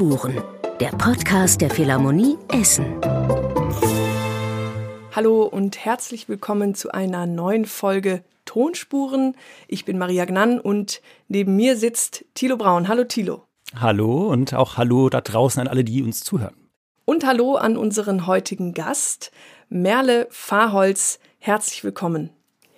Tonspuren, der Podcast der Philharmonie Essen. Hallo und herzlich willkommen zu einer neuen Folge Tonspuren. Ich bin Maria Gnann und neben mir sitzt Thilo Braun. Hallo Thilo. Hallo und auch hallo da draußen an alle, die uns zuhören. Und hallo an unseren heutigen Gast, Merle Fahrholz. Herzlich willkommen.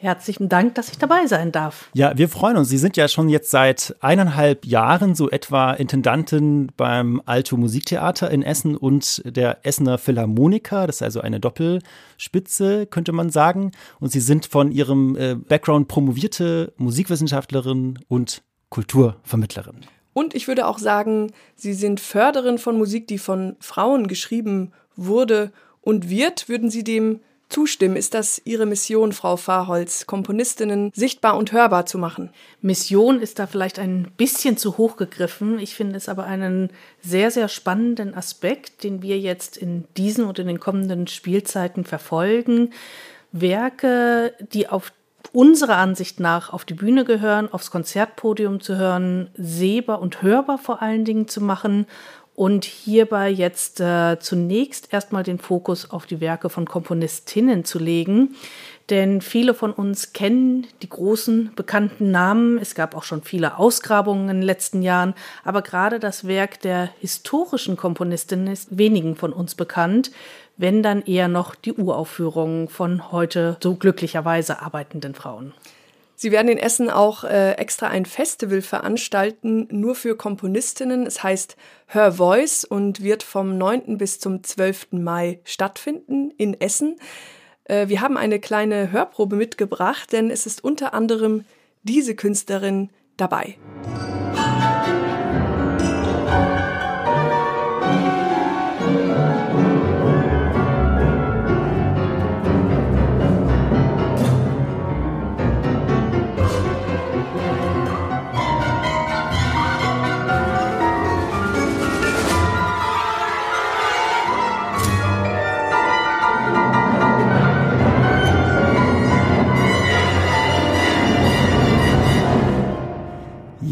Herzlichen Dank, dass ich dabei sein darf. Ja, wir freuen uns. Sie sind ja schon jetzt seit eineinhalb Jahren so etwa Intendantin beim Alto Musiktheater in Essen und der Essener Philharmoniker. Das ist also eine Doppelspitze, könnte man sagen. Und Sie sind von Ihrem äh, Background promovierte Musikwissenschaftlerin und Kulturvermittlerin. Und ich würde auch sagen, Sie sind Förderin von Musik, die von Frauen geschrieben wurde und wird. Würden Sie dem zustimmen? Ist das Ihre Mission, Frau Fahrholz, Komponistinnen sichtbar und hörbar zu machen? Mission ist da vielleicht ein bisschen zu hoch gegriffen. Ich finde es aber einen sehr, sehr spannenden Aspekt, den wir jetzt in diesen und in den kommenden Spielzeiten verfolgen. Werke, die auf unserer Ansicht nach auf die Bühne gehören, aufs Konzertpodium zu hören, sehbar und hörbar vor allen Dingen zu machen und hierbei jetzt äh, zunächst erstmal den Fokus auf die Werke von Komponistinnen zu legen. Denn viele von uns kennen die großen bekannten Namen. Es gab auch schon viele Ausgrabungen in den letzten Jahren. Aber gerade das Werk der historischen Komponistin ist wenigen von uns bekannt, wenn dann eher noch die Uraufführungen von heute so glücklicherweise arbeitenden Frauen. Sie werden in Essen auch äh, extra ein Festival veranstalten, nur für Komponistinnen. Es heißt Her Voice und wird vom 9. bis zum 12. Mai stattfinden in Essen. Äh, wir haben eine kleine Hörprobe mitgebracht, denn es ist unter anderem diese Künstlerin dabei.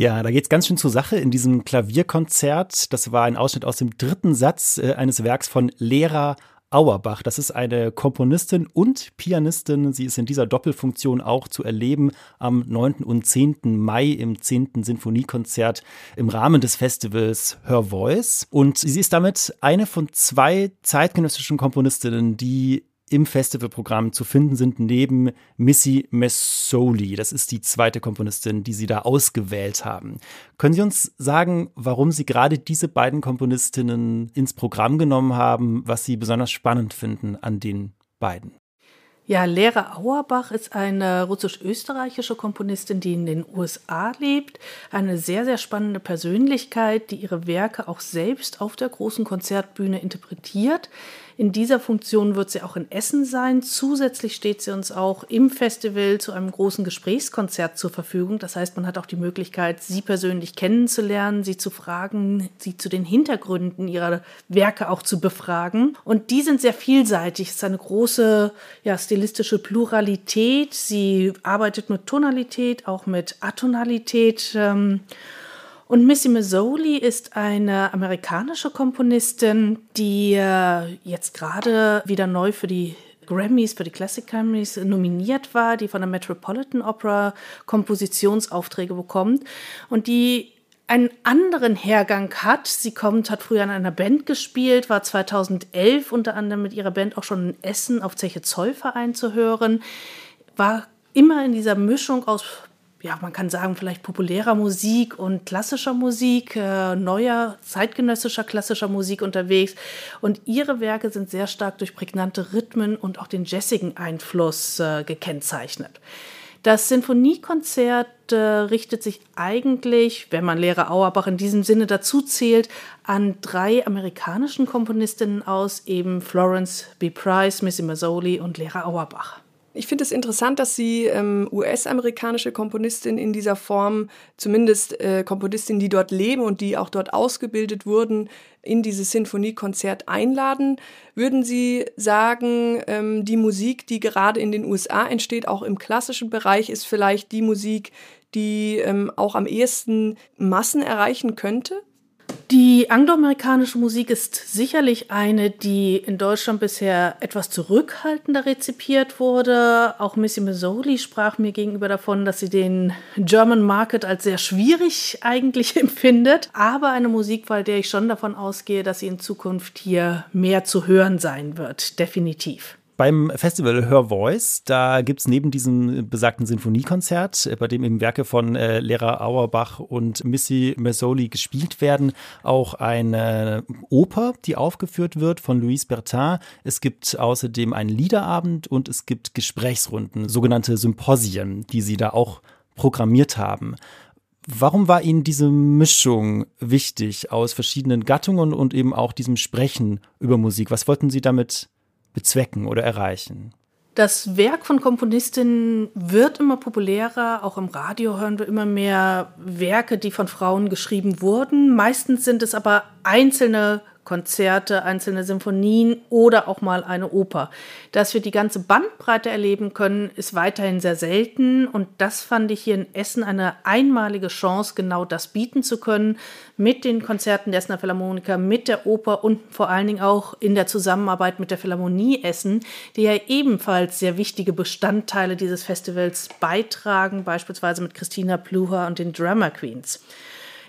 Ja, da geht's ganz schön zur Sache in diesem Klavierkonzert. Das war ein Ausschnitt aus dem dritten Satz äh, eines Werks von Lehrer Auerbach. Das ist eine Komponistin und Pianistin. Sie ist in dieser Doppelfunktion auch zu erleben am 9. und 10. Mai im 10. Sinfoniekonzert im Rahmen des Festivals Her Voice. Und sie ist damit eine von zwei zeitgenössischen Komponistinnen, die im Festivalprogramm zu finden sind, neben Missy Messoli. Das ist die zweite Komponistin, die Sie da ausgewählt haben. Können Sie uns sagen, warum Sie gerade diese beiden Komponistinnen ins Programm genommen haben, was Sie besonders spannend finden an den beiden? Ja, Lehre Auerbach ist eine russisch-österreichische Komponistin, die in den USA lebt. Eine sehr, sehr spannende Persönlichkeit, die ihre Werke auch selbst auf der großen Konzertbühne interpretiert. In dieser Funktion wird sie auch in Essen sein. Zusätzlich steht sie uns auch im Festival zu einem großen Gesprächskonzert zur Verfügung. Das heißt, man hat auch die Möglichkeit, sie persönlich kennenzulernen, sie zu fragen, sie zu den Hintergründen ihrer Werke auch zu befragen. Und die sind sehr vielseitig. Es ist eine große ja, stilistische Pluralität. Sie arbeitet mit Tonalität, auch mit Atonalität. Ähm, und Missy Mazzoli ist eine amerikanische Komponistin, die äh, jetzt gerade wieder neu für die Grammys, für die Classic Grammys nominiert war, die von der Metropolitan Opera Kompositionsaufträge bekommt und die einen anderen Hergang hat. Sie kommt, hat früher in einer Band gespielt, war 2011 unter anderem mit ihrer Band auch schon in Essen auf Zeche Zollverein zu hören, war immer in dieser Mischung aus ja, man kann sagen, vielleicht populärer Musik und klassischer Musik, äh, neuer, zeitgenössischer klassischer Musik unterwegs. Und ihre Werke sind sehr stark durch prägnante Rhythmen und auch den jazzigen Einfluss äh, gekennzeichnet. Das Sinfoniekonzert äh, richtet sich eigentlich, wenn man Lehrer Auerbach in diesem Sinne dazu zählt, an drei amerikanischen Komponistinnen aus, eben Florence B. Price, Missy Mazzoli und Lehrer Auerbach. Ich finde es interessant, dass Sie ähm, US-amerikanische Komponistin in dieser Form, zumindest äh, Komponistin, die dort leben und die auch dort ausgebildet wurden, in dieses Sinfoniekonzert einladen. Würden Sie sagen, ähm, die Musik, die gerade in den USA entsteht, auch im klassischen Bereich, ist vielleicht die Musik, die ähm, auch am ehesten Massen erreichen könnte? Die angloamerikanische Musik ist sicherlich eine, die in Deutschland bisher etwas zurückhaltender rezipiert wurde. Auch Missy Mazzoli sprach mir gegenüber davon, dass sie den German Market als sehr schwierig eigentlich empfindet. Aber eine Musik, bei der ich schon davon ausgehe, dass sie in Zukunft hier mehr zu hören sein wird. Definitiv. Beim Festival Her Voice, da gibt es neben diesem besagten Sinfoniekonzert, äh, bei dem eben Werke von äh, Lehrer Auerbach und Missy Mazzoli gespielt werden, auch eine Oper, die aufgeführt wird von Louise Bertin. Es gibt außerdem einen Liederabend und es gibt Gesprächsrunden, sogenannte Symposien, die sie da auch programmiert haben. Warum war Ihnen diese Mischung wichtig aus verschiedenen Gattungen und eben auch diesem Sprechen über Musik? Was wollten Sie damit bezwecken oder erreichen? Das Werk von Komponistinnen wird immer populärer. Auch im Radio hören wir immer mehr Werke, die von Frauen geschrieben wurden. Meistens sind es aber einzelne Konzerte, einzelne Sinfonien oder auch mal eine Oper. Dass wir die ganze Bandbreite erleben können, ist weiterhin sehr selten und das fand ich hier in Essen eine einmalige Chance, genau das bieten zu können mit den Konzerten der Essener Philharmoniker, mit der Oper und vor allen Dingen auch in der Zusammenarbeit mit der Philharmonie Essen, die ja ebenfalls sehr wichtige Bestandteile dieses Festivals beitragen, beispielsweise mit Christina Pluher und den Drama Queens.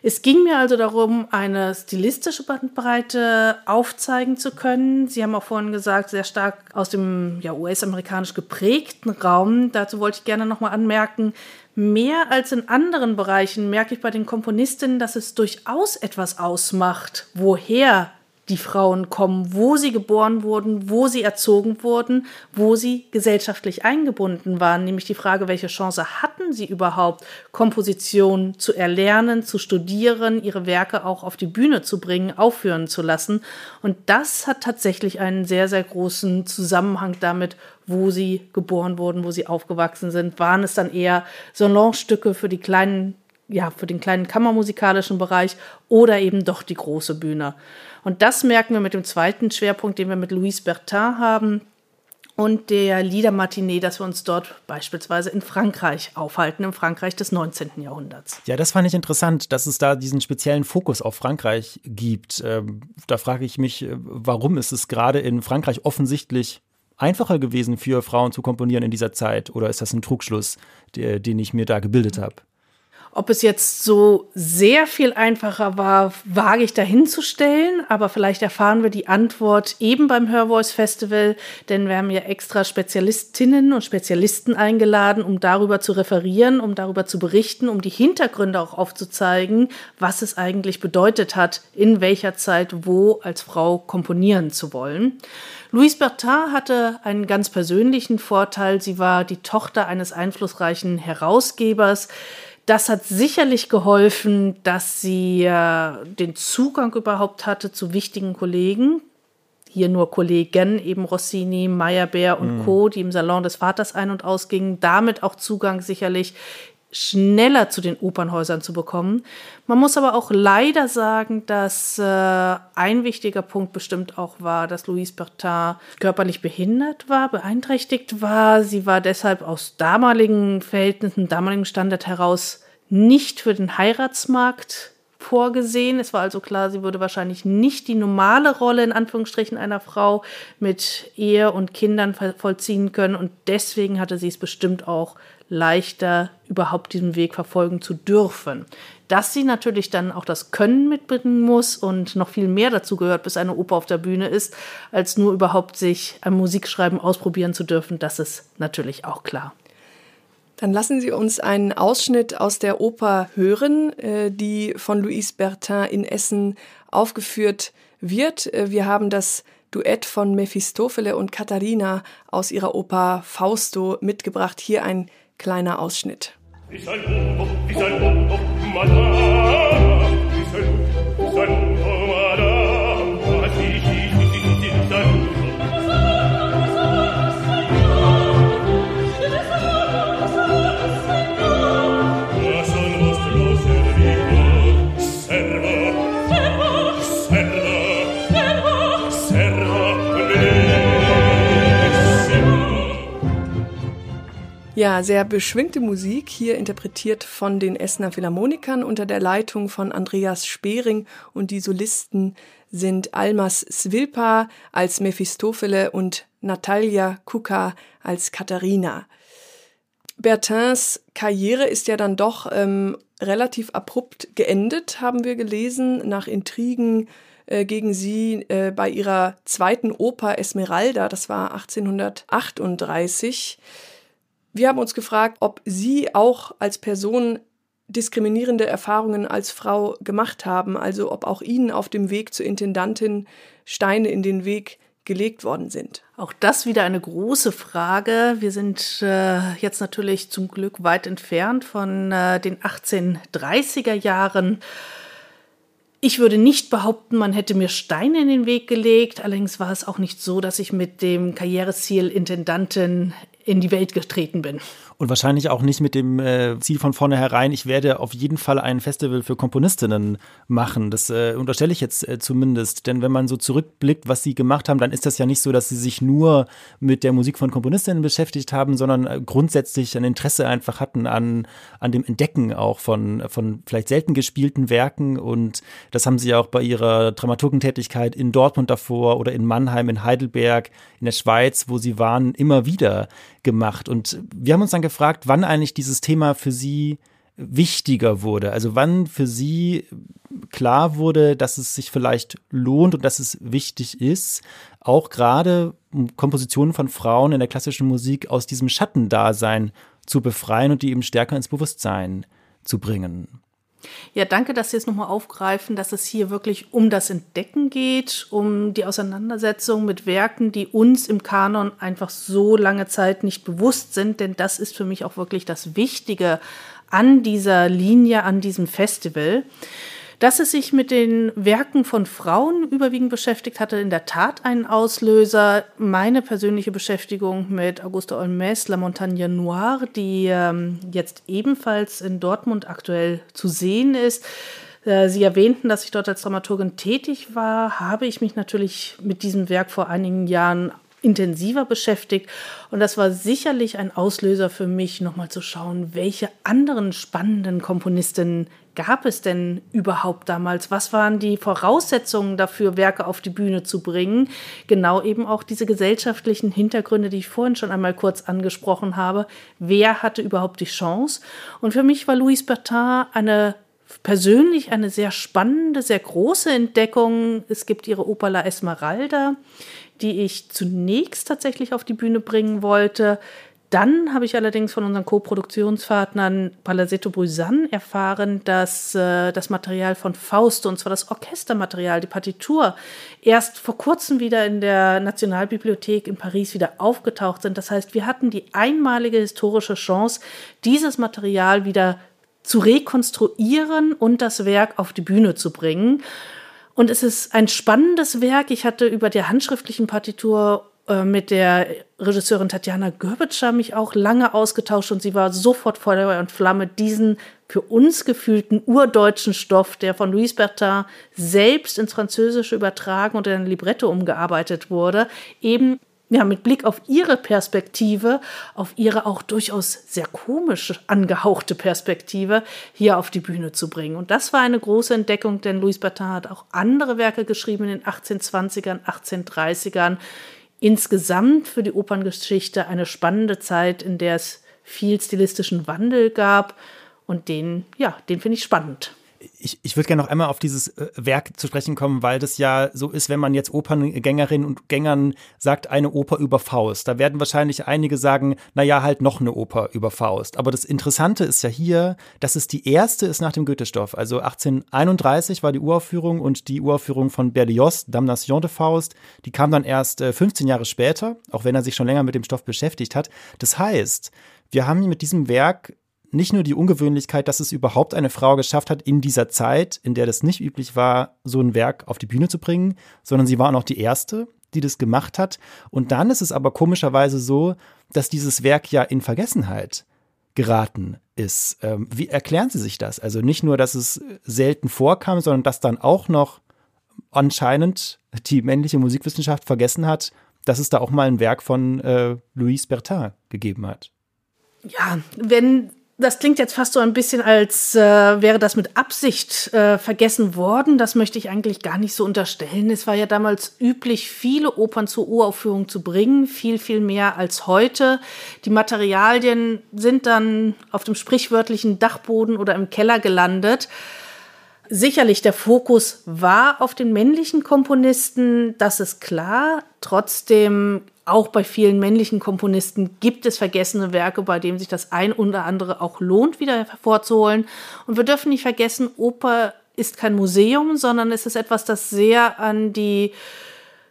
Es ging mir also darum, eine stilistische Bandbreite aufzeigen zu können. Sie haben auch vorhin gesagt, sehr stark aus dem ja, US-amerikanisch geprägten Raum. Dazu wollte ich gerne nochmal anmerken, mehr als in anderen Bereichen merke ich bei den Komponistinnen, dass es durchaus etwas ausmacht, woher die Frauen kommen, wo sie geboren wurden, wo sie erzogen wurden, wo sie gesellschaftlich eingebunden waren. Nämlich die Frage, welche Chance hatten sie überhaupt, Komposition zu erlernen, zu studieren, ihre Werke auch auf die Bühne zu bringen, aufführen zu lassen. Und das hat tatsächlich einen sehr, sehr großen Zusammenhang damit, wo sie geboren wurden, wo sie aufgewachsen sind. Waren es dann eher Salonstücke für die kleinen ja, für den kleinen kammermusikalischen Bereich oder eben doch die große Bühne. Und das merken wir mit dem zweiten Schwerpunkt, den wir mit Louise Bertin haben und der Liedermatinee, dass wir uns dort beispielsweise in Frankreich aufhalten, im Frankreich des 19. Jahrhunderts. Ja, das fand ich interessant, dass es da diesen speziellen Fokus auf Frankreich gibt. Ähm, da frage ich mich, äh, warum ist es gerade in Frankreich offensichtlich einfacher gewesen für Frauen zu komponieren in dieser Zeit? Oder ist das ein Trugschluss, den ich mir da gebildet habe? Ob es jetzt so sehr viel einfacher war, wage ich dahinzustellen, aber vielleicht erfahren wir die Antwort eben beim Hörvoice Festival, denn wir haben ja extra Spezialistinnen und Spezialisten eingeladen, um darüber zu referieren, um darüber zu berichten, um die Hintergründe auch aufzuzeigen, was es eigentlich bedeutet hat, in welcher Zeit wo als Frau komponieren zu wollen. Louise Bertin hatte einen ganz persönlichen Vorteil. Sie war die Tochter eines einflussreichen Herausgebers. Das hat sicherlich geholfen, dass sie äh, den Zugang überhaupt hatte zu wichtigen Kollegen. Hier nur Kollegen, eben Rossini, Meyerbeer und mhm. Co., die im Salon des Vaters ein- und ausgingen. Damit auch Zugang sicherlich schneller zu den Opernhäusern zu bekommen. Man muss aber auch leider sagen, dass äh, ein wichtiger Punkt bestimmt auch war, dass Louise Bertin körperlich behindert war, beeinträchtigt war. Sie war deshalb aus damaligen Verhältnissen, damaligen Standard heraus nicht für den Heiratsmarkt vorgesehen. Es war also klar, sie würde wahrscheinlich nicht die normale Rolle in Anführungsstrichen einer Frau mit Ehe und Kindern vollziehen können und deswegen hatte sie es bestimmt auch leichter, überhaupt diesen Weg verfolgen zu dürfen. Dass sie natürlich dann auch das Können mitbringen muss und noch viel mehr dazu gehört, bis eine Oper auf der Bühne ist, als nur überhaupt sich am Musikschreiben ausprobieren zu dürfen, das ist natürlich auch klar. Dann lassen Sie uns einen Ausschnitt aus der Oper hören, äh, die von Louise Bertin in Essen aufgeführt wird. Äh, wir haben das Duett von Mephistofele und Katharina aus ihrer Oper Fausto mitgebracht. Hier ein Kleiner Ausschnitt. Risalto, risalto, madame, risalto, risalto. Ja, sehr beschwingte Musik, hier interpretiert von den Essener Philharmonikern unter der Leitung von Andreas Spering und die Solisten sind Almas Svilpa als Mephistophele und Natalia Kuka als Katharina. Bertins Karriere ist ja dann doch ähm, relativ abrupt geendet, haben wir gelesen, nach Intrigen äh, gegen sie äh, bei ihrer zweiten Oper Esmeralda, das war 1838. Wir haben uns gefragt, ob Sie auch als Person diskriminierende Erfahrungen als Frau gemacht haben, also ob auch Ihnen auf dem Weg zur Intendantin Steine in den Weg gelegt worden sind. Auch das wieder eine große Frage. Wir sind äh, jetzt natürlich zum Glück weit entfernt von äh, den 1830er Jahren. Ich würde nicht behaupten, man hätte mir Steine in den Weg gelegt. Allerdings war es auch nicht so, dass ich mit dem Karriereziel Intendantin in die Welt getreten bin. Und wahrscheinlich auch nicht mit dem äh, Ziel von vornherein, ich werde auf jeden Fall ein Festival für Komponistinnen machen. Das äh, unterstelle ich jetzt äh, zumindest. Denn wenn man so zurückblickt, was sie gemacht haben, dann ist das ja nicht so, dass sie sich nur mit der Musik von Komponistinnen beschäftigt haben, sondern äh, grundsätzlich ein Interesse einfach hatten an, an dem Entdecken auch von, von vielleicht selten gespielten Werken. Und das haben sie auch bei ihrer Dramaturgentätigkeit in Dortmund davor oder in Mannheim, in Heidelberg, in der Schweiz, wo sie waren, immer wieder gemacht. Und wir haben uns dann gefragt, wann eigentlich dieses Thema für Sie wichtiger wurde. Also wann für Sie klar wurde, dass es sich vielleicht lohnt und dass es wichtig ist, auch gerade Kompositionen von Frauen in der klassischen Musik aus diesem Schattendasein zu befreien und die eben stärker ins Bewusstsein zu bringen. Ja, danke, dass Sie es nochmal aufgreifen, dass es hier wirklich um das Entdecken geht, um die Auseinandersetzung mit Werken, die uns im Kanon einfach so lange Zeit nicht bewusst sind, denn das ist für mich auch wirklich das Wichtige an dieser Linie, an diesem Festival. Dass es sich mit den Werken von Frauen überwiegend beschäftigt, hatte in der Tat einen Auslöser. Meine persönliche Beschäftigung mit Auguste Olmes, La Montagne Noire, die ähm, jetzt ebenfalls in Dortmund aktuell zu sehen ist. Äh, Sie erwähnten, dass ich dort als Dramaturgin tätig war. Habe ich mich natürlich mit diesem Werk vor einigen Jahren intensiver beschäftigt. Und das war sicherlich ein Auslöser für mich, nochmal zu schauen, welche anderen spannenden Komponistinnen gab es denn überhaupt damals? Was waren die Voraussetzungen dafür, Werke auf die Bühne zu bringen? Genau eben auch diese gesellschaftlichen Hintergründe, die ich vorhin schon einmal kurz angesprochen habe. Wer hatte überhaupt die Chance? Und für mich war Louis Bertin eine persönlich eine sehr spannende, sehr große Entdeckung. Es gibt ihre Oper La Esmeralda, die ich zunächst tatsächlich auf die Bühne bringen wollte. Dann habe ich allerdings von unseren Co-Produktionspartnern Palazzetto Busan erfahren, dass äh, das Material von Faust, und zwar das Orchestermaterial, die Partitur, erst vor kurzem wieder in der Nationalbibliothek in Paris wieder aufgetaucht sind. Das heißt, wir hatten die einmalige historische Chance, dieses Material wieder zu rekonstruieren und das Werk auf die Bühne zu bringen. Und es ist ein spannendes Werk. Ich hatte über der handschriftlichen Partitur äh, mit der Regisseurin Tatjana Görbitscher mich auch lange ausgetauscht und sie war sofort Feuer und Flamme, diesen für uns gefühlten urdeutschen Stoff, der von Louis Bertin selbst ins Französische übertragen und in ein Libretto umgearbeitet wurde, eben ja, mit Blick auf ihre Perspektive, auf ihre auch durchaus sehr komisch angehauchte Perspektive hier auf die Bühne zu bringen. Und das war eine große Entdeckung, denn Louis Bertin hat auch andere Werke geschrieben in den 1820ern, 1830ern. Insgesamt für die Operngeschichte eine spannende Zeit, in der es viel stilistischen Wandel gab. Und den, ja, den finde ich spannend ich, ich würde gerne noch einmal auf dieses äh, Werk zu sprechen kommen, weil das ja so ist, wenn man jetzt Operngängerinnen und Gängern sagt, eine Oper über Faust. Da werden wahrscheinlich einige sagen, naja, halt noch eine Oper über Faust. Aber das Interessante ist ja hier, dass es die erste ist nach dem Goethestoff. Also 1831 war die Uraufführung und die Uraufführung von Berlioz, Damnation de Faust, die kam dann erst 15 äh, Jahre später, auch wenn er sich schon länger mit dem Stoff beschäftigt hat. Das heißt, wir haben mit diesem Werk nicht nur die Ungewöhnlichkeit, dass es überhaupt eine Frau geschafft hat, in dieser Zeit, in der das nicht üblich war, so ein Werk auf die Bühne zu bringen, sondern sie war auch noch die erste, die das gemacht hat. Und dann ist es aber komischerweise so, dass dieses Werk ja in Vergessenheit geraten ist. Ähm, wie erklären Sie sich das? Also nicht nur, dass es selten vorkam, sondern dass dann auch noch anscheinend die männliche Musikwissenschaft vergessen hat, dass es da auch mal ein Werk von äh, Louise Bertin gegeben hat. Ja, wenn das klingt jetzt fast so ein bisschen, als äh, wäre das mit Absicht äh, vergessen worden. Das möchte ich eigentlich gar nicht so unterstellen. Es war ja damals üblich, viele Opern zur Uraufführung zu bringen, viel, viel mehr als heute. Die Materialien sind dann auf dem sprichwörtlichen Dachboden oder im Keller gelandet. Sicherlich, der Fokus war auf den männlichen Komponisten, das ist klar. Trotzdem auch bei vielen männlichen Komponisten gibt es vergessene Werke, bei denen sich das ein oder andere auch lohnt, wieder hervorzuholen. Und wir dürfen nicht vergessen, Oper ist kein Museum, sondern es ist etwas, das sehr an die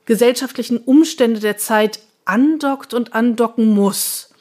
gesellschaftlichen Umstände der Zeit andockt und andocken muss.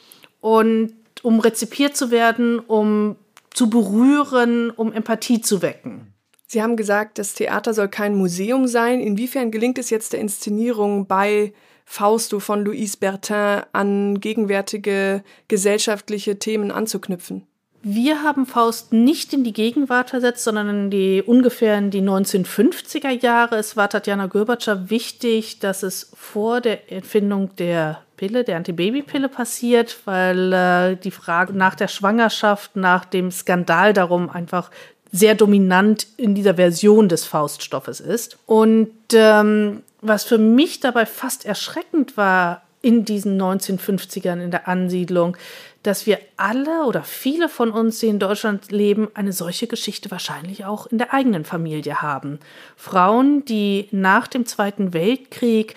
Und um rezipiert zu werden, um zu berühren, um Empathie zu wecken. Sie haben gesagt, das Theater soll kein Museum sein. Inwiefern gelingt es jetzt der Inszenierung bei Fausto von Louise Bertin an gegenwärtige gesellschaftliche Themen anzuknüpfen? Wir haben Faust nicht in die Gegenwart versetzt, sondern in die ungefähr in die 1950er Jahre. Es war Tatjana Görbatscher wichtig, dass es vor der Erfindung der Pille, der Antibabypille passiert, weil äh, die Frage nach der Schwangerschaft, nach dem Skandal darum einfach sehr dominant in dieser Version des Fauststoffes ist. Und ähm, was für mich dabei fast erschreckend war in diesen 1950ern in der Ansiedlung, dass wir alle oder viele von uns, die in Deutschland leben, eine solche Geschichte wahrscheinlich auch in der eigenen Familie haben. Frauen, die nach dem Zweiten Weltkrieg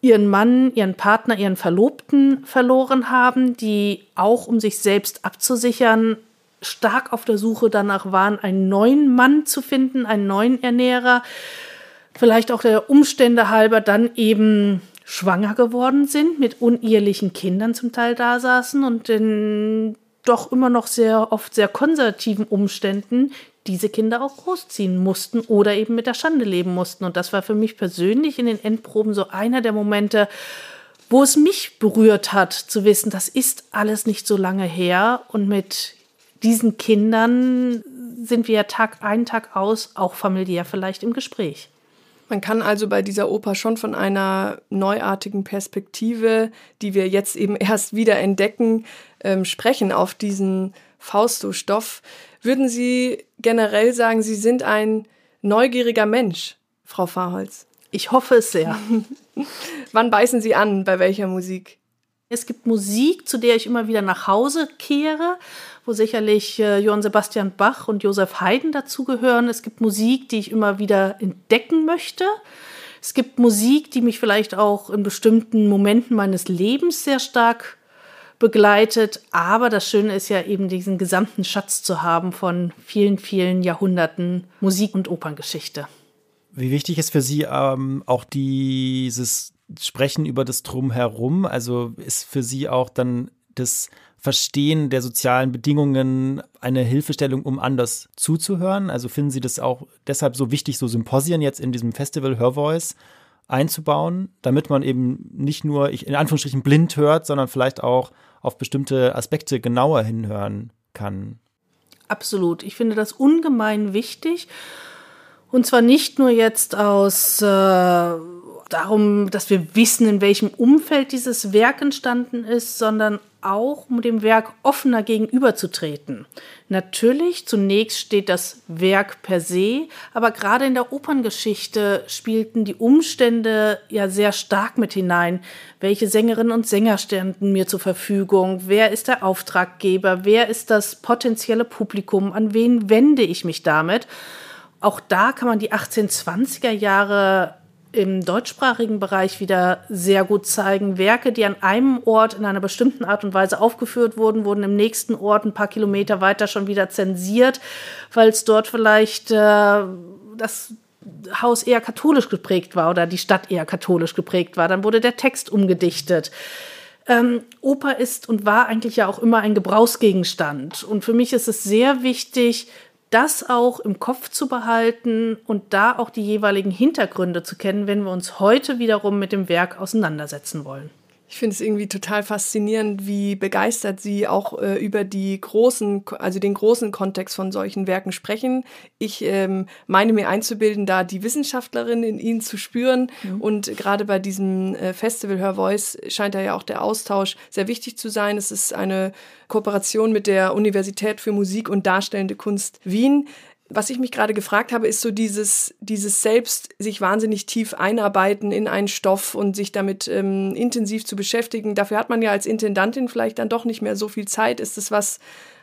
ihren Mann, ihren Partner, ihren Verlobten verloren haben, die auch um sich selbst abzusichern stark auf der Suche danach waren, einen neuen Mann zu finden, einen neuen Ernährer vielleicht auch der Umstände halber dann eben schwanger geworden sind, mit unehelichen Kindern zum Teil da saßen und in doch immer noch sehr oft sehr konservativen Umständen diese Kinder auch großziehen mussten oder eben mit der Schande leben mussten. Und das war für mich persönlich in den Endproben so einer der Momente, wo es mich berührt hat, zu wissen, das ist alles nicht so lange her und mit diesen Kindern sind wir Tag ein, Tag aus, auch familiär vielleicht im Gespräch. Man kann also bei dieser Oper schon von einer neuartigen Perspektive, die wir jetzt eben erst wieder entdecken, ähm, sprechen auf diesen Fausto-Stoff. Würden Sie generell sagen, Sie sind ein neugieriger Mensch, Frau Fahrholz? Ich hoffe es sehr. Wann beißen Sie an? Bei welcher Musik? Es gibt Musik, zu der ich immer wieder nach Hause kehre, wo sicherlich äh, Johann Sebastian Bach und Josef Haydn dazugehören. Es gibt Musik, die ich immer wieder entdecken möchte. Es gibt Musik, die mich vielleicht auch in bestimmten Momenten meines Lebens sehr stark begleitet. Aber das Schöne ist ja eben diesen gesamten Schatz zu haben von vielen, vielen Jahrhunderten Musik- und Operngeschichte. Wie wichtig ist für Sie ähm, auch dieses Sprechen über das Drumherum? Also ist für Sie auch dann das Verstehen der sozialen Bedingungen eine Hilfestellung, um anders zuzuhören? Also finden Sie das auch deshalb so wichtig, so Symposien jetzt in diesem Festival Her Voice einzubauen, damit man eben nicht nur in Anführungsstrichen blind hört, sondern vielleicht auch auf bestimmte Aspekte genauer hinhören kann? Absolut. Ich finde das ungemein wichtig. Und zwar nicht nur jetzt aus äh, darum, dass wir wissen, in welchem Umfeld dieses Werk entstanden ist, sondern auch, um dem Werk offener gegenüberzutreten. Natürlich, zunächst steht das Werk per se, aber gerade in der Operngeschichte spielten die Umstände ja sehr stark mit hinein. Welche Sängerinnen und Sänger standen mir zur Verfügung? Wer ist der Auftraggeber? Wer ist das potenzielle Publikum? An wen wende ich mich damit? Auch da kann man die 1820er Jahre im deutschsprachigen Bereich wieder sehr gut zeigen. Werke, die an einem Ort in einer bestimmten Art und Weise aufgeführt wurden, wurden im nächsten Ort ein paar Kilometer weiter schon wieder zensiert, weil es dort vielleicht äh, das Haus eher katholisch geprägt war oder die Stadt eher katholisch geprägt war. Dann wurde der Text umgedichtet. Ähm, Oper ist und war eigentlich ja auch immer ein Gebrauchsgegenstand. Und für mich ist es sehr wichtig, das auch im Kopf zu behalten und da auch die jeweiligen Hintergründe zu kennen, wenn wir uns heute wiederum mit dem Werk auseinandersetzen wollen. Ich finde es irgendwie total faszinierend, wie begeistert Sie auch äh, über die großen, also den großen Kontext von solchen Werken sprechen. Ich ähm, meine mir einzubilden, da die Wissenschaftlerin in Ihnen zu spüren. Mhm. Und gerade bei diesem äh, Festival Her Voice scheint da ja auch der Austausch sehr wichtig zu sein. Es ist eine Kooperation mit der Universität für Musik und Darstellende Kunst Wien was ich mich gerade gefragt habe, ist so dieses, dieses selbst sich wahnsinnig tief einarbeiten in einen Stoff und sich damit ähm, intensiv zu beschäftigen. Dafür hat man ja als Intendantin vielleicht dann doch nicht mehr so viel Zeit. Ist das was,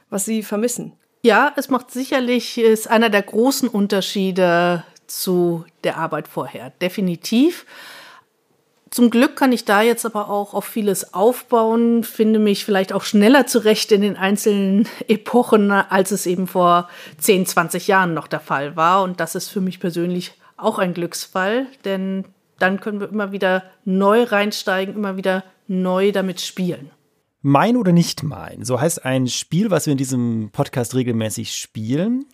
was Sie vermissen? Ja, es macht sicherlich, ist einer der großen Unterschiede zu der Arbeit vorher. Definitiv. Zum Glück kann ich da jetzt aber auch auf vieles aufbauen, finde mich vielleicht auch schneller zurecht in den einzelnen Epochen, als es eben vor 10, 20 Jahren noch der Fall war. Und das ist für mich persönlich auch ein Glücksfall, denn dann können wir immer wieder neu reinsteigen, immer wieder neu damit spielen. Mein oder nicht mein, so heißt ein Spiel, was wir in diesem Podcast regelmäßig spielen.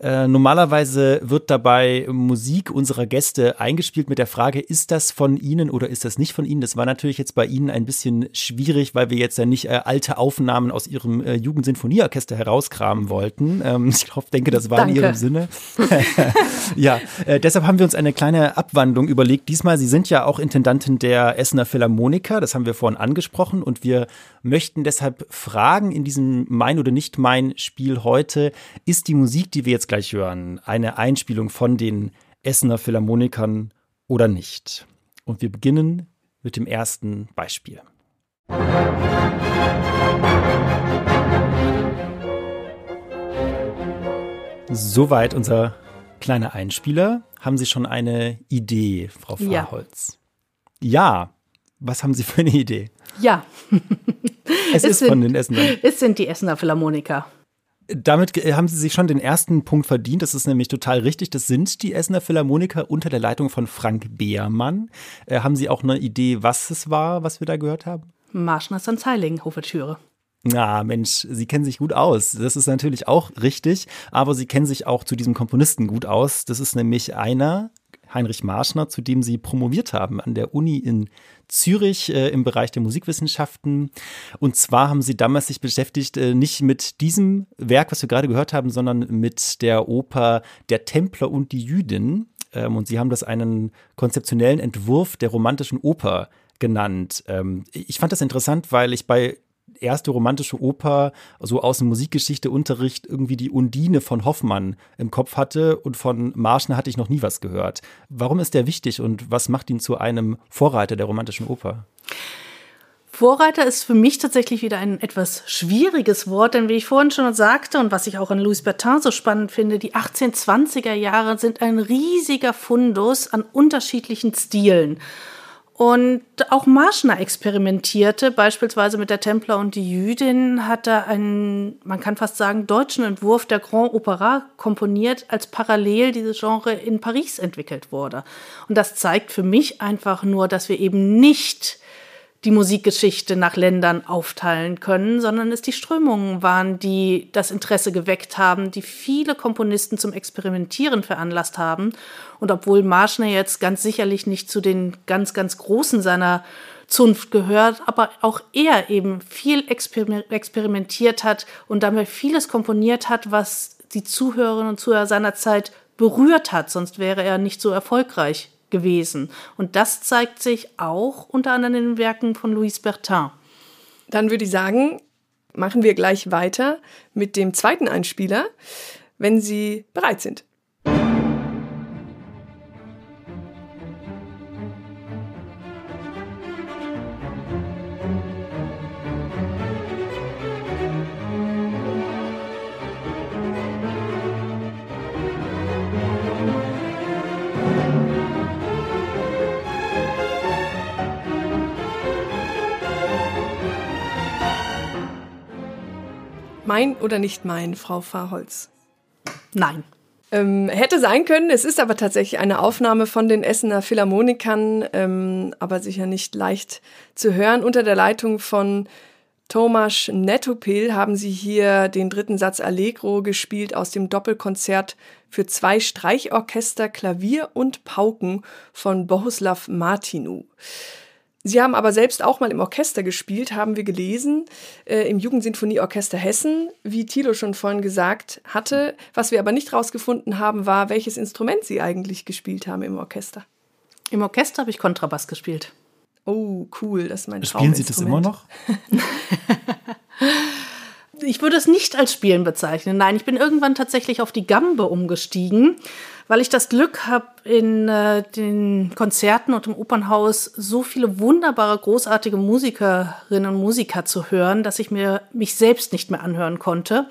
Äh, normalerweise wird dabei Musik unserer Gäste eingespielt mit der Frage, ist das von Ihnen oder ist das nicht von Ihnen? Das war natürlich jetzt bei Ihnen ein bisschen schwierig, weil wir jetzt ja nicht äh, alte Aufnahmen aus Ihrem äh, Jugendsinfonieorchester herauskramen wollten. Ähm, ich glaube, denke, das war Danke. in Ihrem Sinne. ja, äh, deshalb haben wir uns eine kleine Abwandlung überlegt. Diesmal, Sie sind ja auch Intendantin der Essener Philharmoniker, das haben wir vorhin angesprochen und wir möchten deshalb fragen in diesem Mein oder nicht mein Spiel heute, ist die Musik, die wir jetzt gleich hören, eine Einspielung von den Essener Philharmonikern oder nicht? Und wir beginnen mit dem ersten Beispiel. Soweit unser kleiner Einspieler. Haben Sie schon eine Idee, Frau Fahrholz? Ja. ja. Was haben Sie für eine Idee? Ja. es, es ist sind, von den Essenern. Es sind die Essener Philharmoniker. Damit haben Sie sich schon den ersten Punkt verdient. Das ist nämlich total richtig. Das sind die Essener Philharmoniker unter der Leitung von Frank Beermann. Äh, haben Sie auch eine Idee, was es war, was wir da gehört haben? Marschner Heiling, Ouvertüre. Na, Mensch, Sie kennen sich gut aus. Das ist natürlich auch richtig, aber Sie kennen sich auch zu diesem Komponisten gut aus. Das ist nämlich einer, Heinrich Marschner, zu dem Sie promoviert haben an der Uni in Zürich äh, im Bereich der Musikwissenschaften. Und zwar haben Sie damals sich beschäftigt, äh, nicht mit diesem Werk, was wir gerade gehört haben, sondern mit der Oper Der Templer und die Jüdin. Ähm, und Sie haben das einen konzeptionellen Entwurf der romantischen Oper genannt. Ähm, ich fand das interessant, weil ich bei erste romantische Oper so aus dem Musikgeschichteunterricht irgendwie die Undine von Hoffmann im Kopf hatte und von Marschner hatte ich noch nie was gehört. Warum ist der wichtig und was macht ihn zu einem Vorreiter der romantischen Oper? Vorreiter ist für mich tatsächlich wieder ein etwas schwieriges Wort, denn wie ich vorhin schon sagte und was ich auch an Louis Bertin so spannend finde, die 1820er Jahre sind ein riesiger Fundus an unterschiedlichen Stilen. Und auch Marschner experimentierte, beispielsweise mit der Templer und die Jüdin, hat er einen, man kann fast sagen, deutschen Entwurf der Grand Opera komponiert, als parallel dieses Genre in Paris entwickelt wurde. Und das zeigt für mich einfach nur, dass wir eben nicht die Musikgeschichte nach Ländern aufteilen können, sondern es die Strömungen waren, die das Interesse geweckt haben, die viele Komponisten zum Experimentieren veranlasst haben. Und obwohl Marschner jetzt ganz sicherlich nicht zu den ganz, ganz Großen seiner Zunft gehört, aber auch er eben viel experimentiert hat und damit vieles komponiert hat, was die Zuhörerinnen und Zuhörer seiner Zeit berührt hat, sonst wäre er nicht so erfolgreich gewesen. Und das zeigt sich auch unter anderem in den Werken von Louis Bertin. Dann würde ich sagen, machen wir gleich weiter mit dem zweiten Einspieler, wenn Sie bereit sind. Mein oder nicht mein, Frau Fahrholz? Nein. Ähm, hätte sein können. Es ist aber tatsächlich eine Aufnahme von den Essener Philharmonikern, ähm, aber sicher nicht leicht zu hören. Unter der Leitung von Tomasz Netopil haben sie hier den dritten Satz Allegro gespielt aus dem Doppelkonzert für zwei Streichorchester, Klavier und Pauken von Bohuslav Martinu. Sie haben aber selbst auch mal im Orchester gespielt, haben wir gelesen, äh, im Jugendsinfonieorchester Hessen, wie Thilo schon vorhin gesagt hatte. Was wir aber nicht rausgefunden haben, war, welches Instrument Sie eigentlich gespielt haben im Orchester. Im Orchester habe ich Kontrabass gespielt. Oh, cool, das ist mein Spielen Sie das immer noch? ich würde es nicht als Spielen bezeichnen. Nein, ich bin irgendwann tatsächlich auf die Gambe umgestiegen, weil ich das Glück habe, in äh, den Konzerten und im Opernhaus so viele wunderbare, großartige Musikerinnen und Musiker zu hören, dass ich mir mich selbst nicht mehr anhören konnte.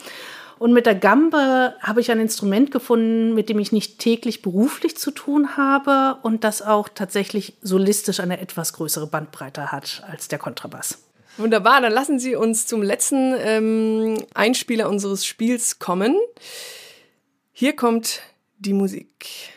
Und mit der Gambe habe ich ein Instrument gefunden, mit dem ich nicht täglich beruflich zu tun habe und das auch tatsächlich solistisch eine etwas größere Bandbreite hat als der Kontrabass. Wunderbar, dann lassen Sie uns zum letzten ähm, Einspieler unseres Spiels kommen. Hier kommt die Musik.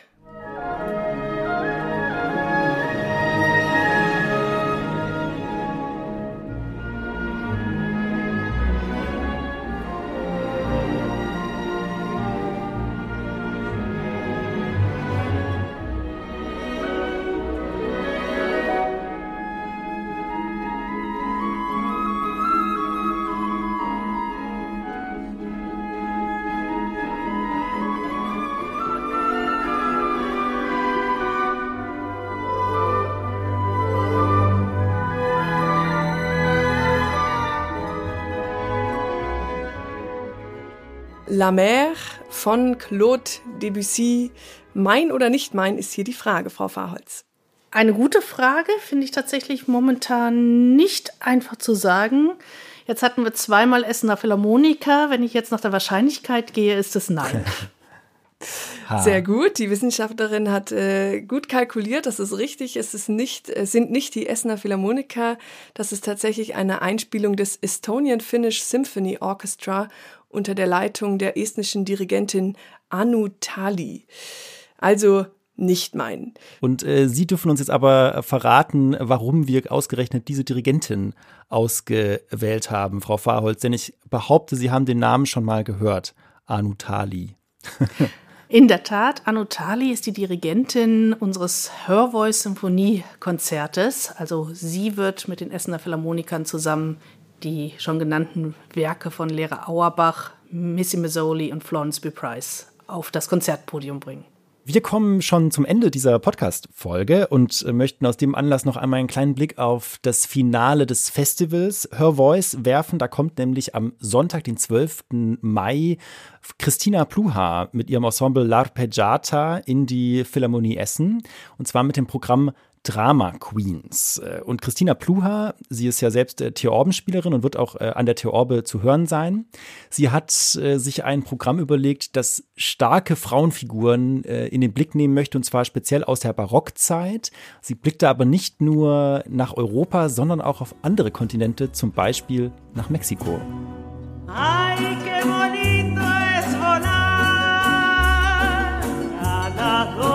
La Mer von Claude Debussy. Mein oder nicht mein ist hier die Frage, Frau Fahrholz. Eine gute Frage, finde ich tatsächlich momentan nicht einfach zu sagen. Jetzt hatten wir zweimal Essener Philharmoniker. Wenn ich jetzt nach der Wahrscheinlichkeit gehe, ist es nein. Sehr gut. Die Wissenschaftlerin hat äh, gut kalkuliert. Das ist richtig. Es ist nicht, es sind nicht die Essener Philharmoniker. Das ist tatsächlich eine Einspielung des Estonian Finnish Symphony Orchestra unter der Leitung der estnischen Dirigentin Anu Tali. Also nicht mein. Und äh, Sie dürfen uns jetzt aber verraten, warum wir ausgerechnet diese Dirigentin ausgewählt haben, Frau Fahrholz. Denn ich behaupte, Sie haben den Namen schon mal gehört. Anu Tali. In der Tat, Anu Tali ist die Dirigentin unseres Hörvoice-Symphoniekonzertes. Also sie wird mit den Essener Philharmonikern zusammen die schon genannten Werke von Lehrer Auerbach, Missy Mazzoli und Florence B. Price auf das Konzertpodium bringen. Wir kommen schon zum Ende dieser Podcast-Folge und möchten aus dem Anlass noch einmal einen kleinen Blick auf das Finale des Festivals Her Voice werfen. Da kommt nämlich am Sonntag, den 12. Mai, Christina Pluha mit ihrem Ensemble L'Arpeggiata in die Philharmonie Essen. Und zwar mit dem Programm Drama Queens. Äh, und Christina Pluha, sie ist ja selbst äh, Theorbenspielerin und wird auch äh, an der Theorbe zu hören sein. Sie hat sich ein Programm überlegt, das starke Frauenfiguren in den Blick nehmen möchte, und zwar speziell aus der Barockzeit. Sie blickte aber nicht nur nach Europa, sondern auch auf andere Kontinente, zum Beispiel nach Mexiko. Ay, qué bonito es volar a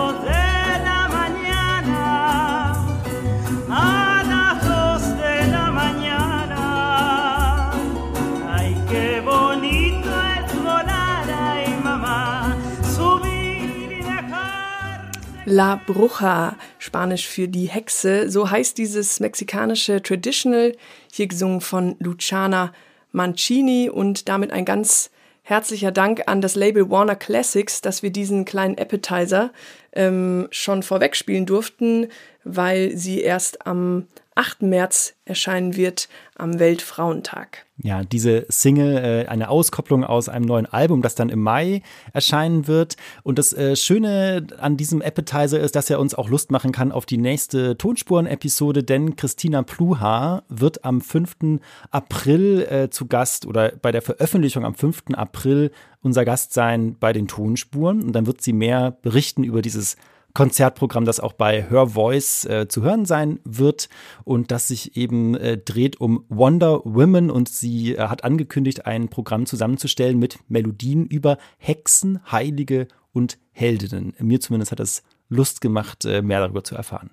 La Bruja, Spanisch für die Hexe. So heißt dieses mexikanische Traditional, hier gesungen von Luciana Mancini und damit ein ganz herzlicher Dank an das Label Warner Classics, dass wir diesen kleinen Appetizer ähm, schon vorweg spielen durften, weil sie erst am 8. März erscheinen wird am Weltfrauentag. Ja, diese Single, äh, eine Auskopplung aus einem neuen Album, das dann im Mai erscheinen wird. Und das äh, Schöne an diesem Appetizer ist, dass er uns auch Lust machen kann auf die nächste Tonspuren-Episode, denn Christina Pluha wird am 5. April äh, zu Gast oder bei der Veröffentlichung am 5. April unser Gast sein bei den Tonspuren. Und dann wird sie mehr berichten über dieses Konzertprogramm, das auch bei Her Voice äh, zu hören sein wird und das sich eben äh, dreht um Wonder Women und sie äh, hat angekündigt, ein Programm zusammenzustellen mit Melodien über Hexen, Heilige und Heldinnen. Mir zumindest hat es Lust gemacht, äh, mehr darüber zu erfahren.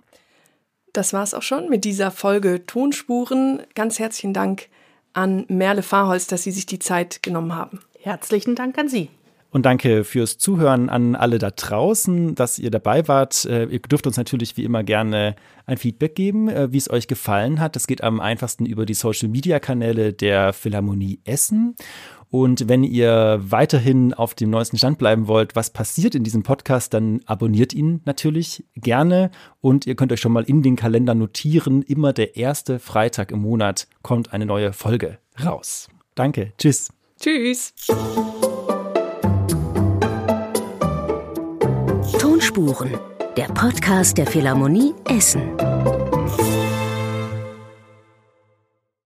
Das war es auch schon mit dieser Folge Tonspuren. Ganz herzlichen Dank an Merle Fahrholz, dass Sie sich die Zeit genommen haben. Herzlichen Dank an Sie. Und danke fürs Zuhören an alle da draußen, dass ihr dabei wart. Äh, ihr dürft uns natürlich wie immer gerne ein Feedback geben, äh, wie es euch gefallen hat. Das geht am einfachsten über die Social-Media-Kanäle der Philharmonie Essen. Und wenn ihr weiterhin auf dem neuesten Stand bleiben wollt, was passiert in diesem Podcast, dann abonniert ihn natürlich gerne. Und ihr könnt euch schon mal in den Kalender notieren, immer der erste Freitag im Monat kommt eine neue Folge raus. Danke, tschüss. Tschüss. Tonspuren, der Podcast der Philharmonie Essen.